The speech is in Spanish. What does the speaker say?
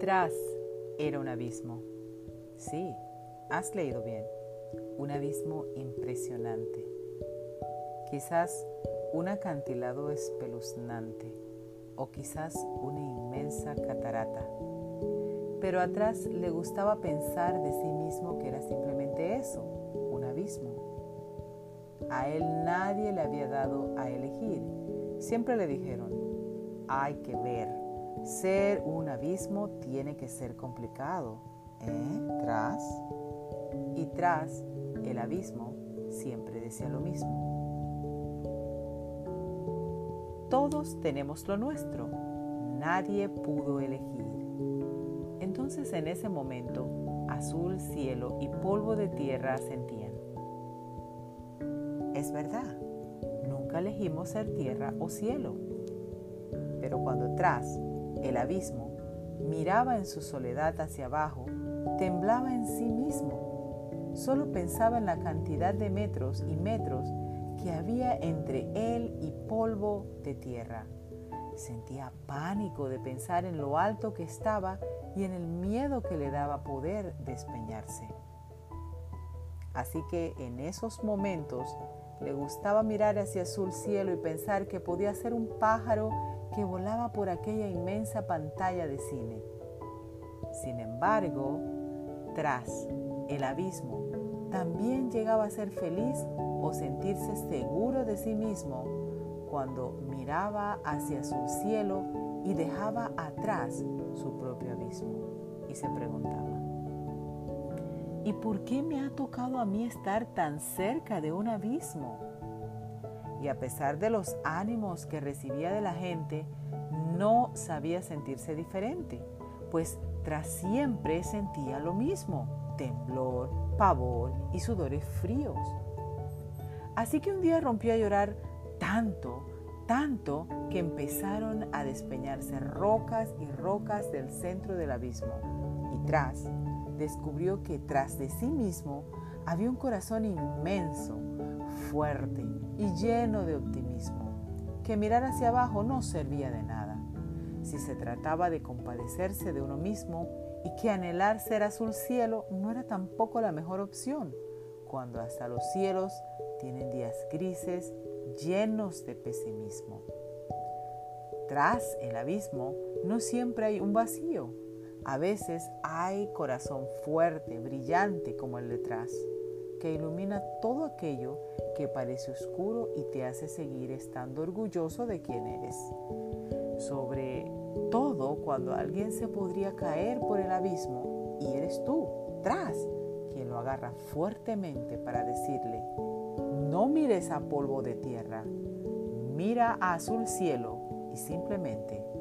tras era un abismo. Sí, has leído bien. Un abismo impresionante. Quizás un acantilado espeluznante o quizás una inmensa catarata. Pero atrás le gustaba pensar de sí mismo que era simplemente eso, un abismo. A él nadie le había dado a elegir. Siempre le dijeron, hay que ver, ser un abismo tiene que ser complicado. ¿Eh? Tras. Y tras el abismo siempre decía lo mismo. Todos tenemos lo nuestro. Nadie pudo elegir. Entonces en ese momento, azul cielo y polvo de tierra sentían. Es verdad, nunca elegimos ser tierra o cielo. Pero cuando tras el abismo miraba en su soledad hacia abajo, temblaba en sí mismo. Solo pensaba en la cantidad de metros y metros que había entre él y polvo de tierra. Sentía pánico de pensar en lo alto que estaba y en el miedo que le daba poder despeñarse. Así que en esos momentos le gustaba mirar hacia azul cielo y pensar que podía ser un pájaro que volaba por aquella inmensa pantalla de cine. Sin embargo, tras el abismo, también llegaba a ser feliz o sentirse seguro de sí mismo cuando miraba hacia su cielo y dejaba atrás su propio abismo y se preguntaba, ¿y por qué me ha tocado a mí estar tan cerca de un abismo? Y a pesar de los ánimos que recibía de la gente, no sabía sentirse diferente, pues tras siempre sentía lo mismo, temblor, pavor y sudores fríos. Así que un día rompió a llorar tanto, tanto que empezaron a despeñarse rocas y rocas del centro del abismo. Y tras, descubrió que tras de sí mismo había un corazón inmenso, fuerte y lleno de optimismo, que mirar hacia abajo no servía de nada. Si se trataba de compadecerse de uno mismo y que anhelar ser azul cielo no era tampoco la mejor opción, cuando hasta los cielos tienen días grises llenos de pesimismo. Tras el abismo no siempre hay un vacío. A veces hay corazón fuerte, brillante como el detrás, que ilumina todo aquello que parece oscuro y te hace seguir estando orgulloso de quien eres. Sobre todo cuando alguien se podría caer por el abismo y eres tú, tras, quien lo agarra fuertemente para decirle, no mires a polvo de tierra, mira a azul cielo y simplemente.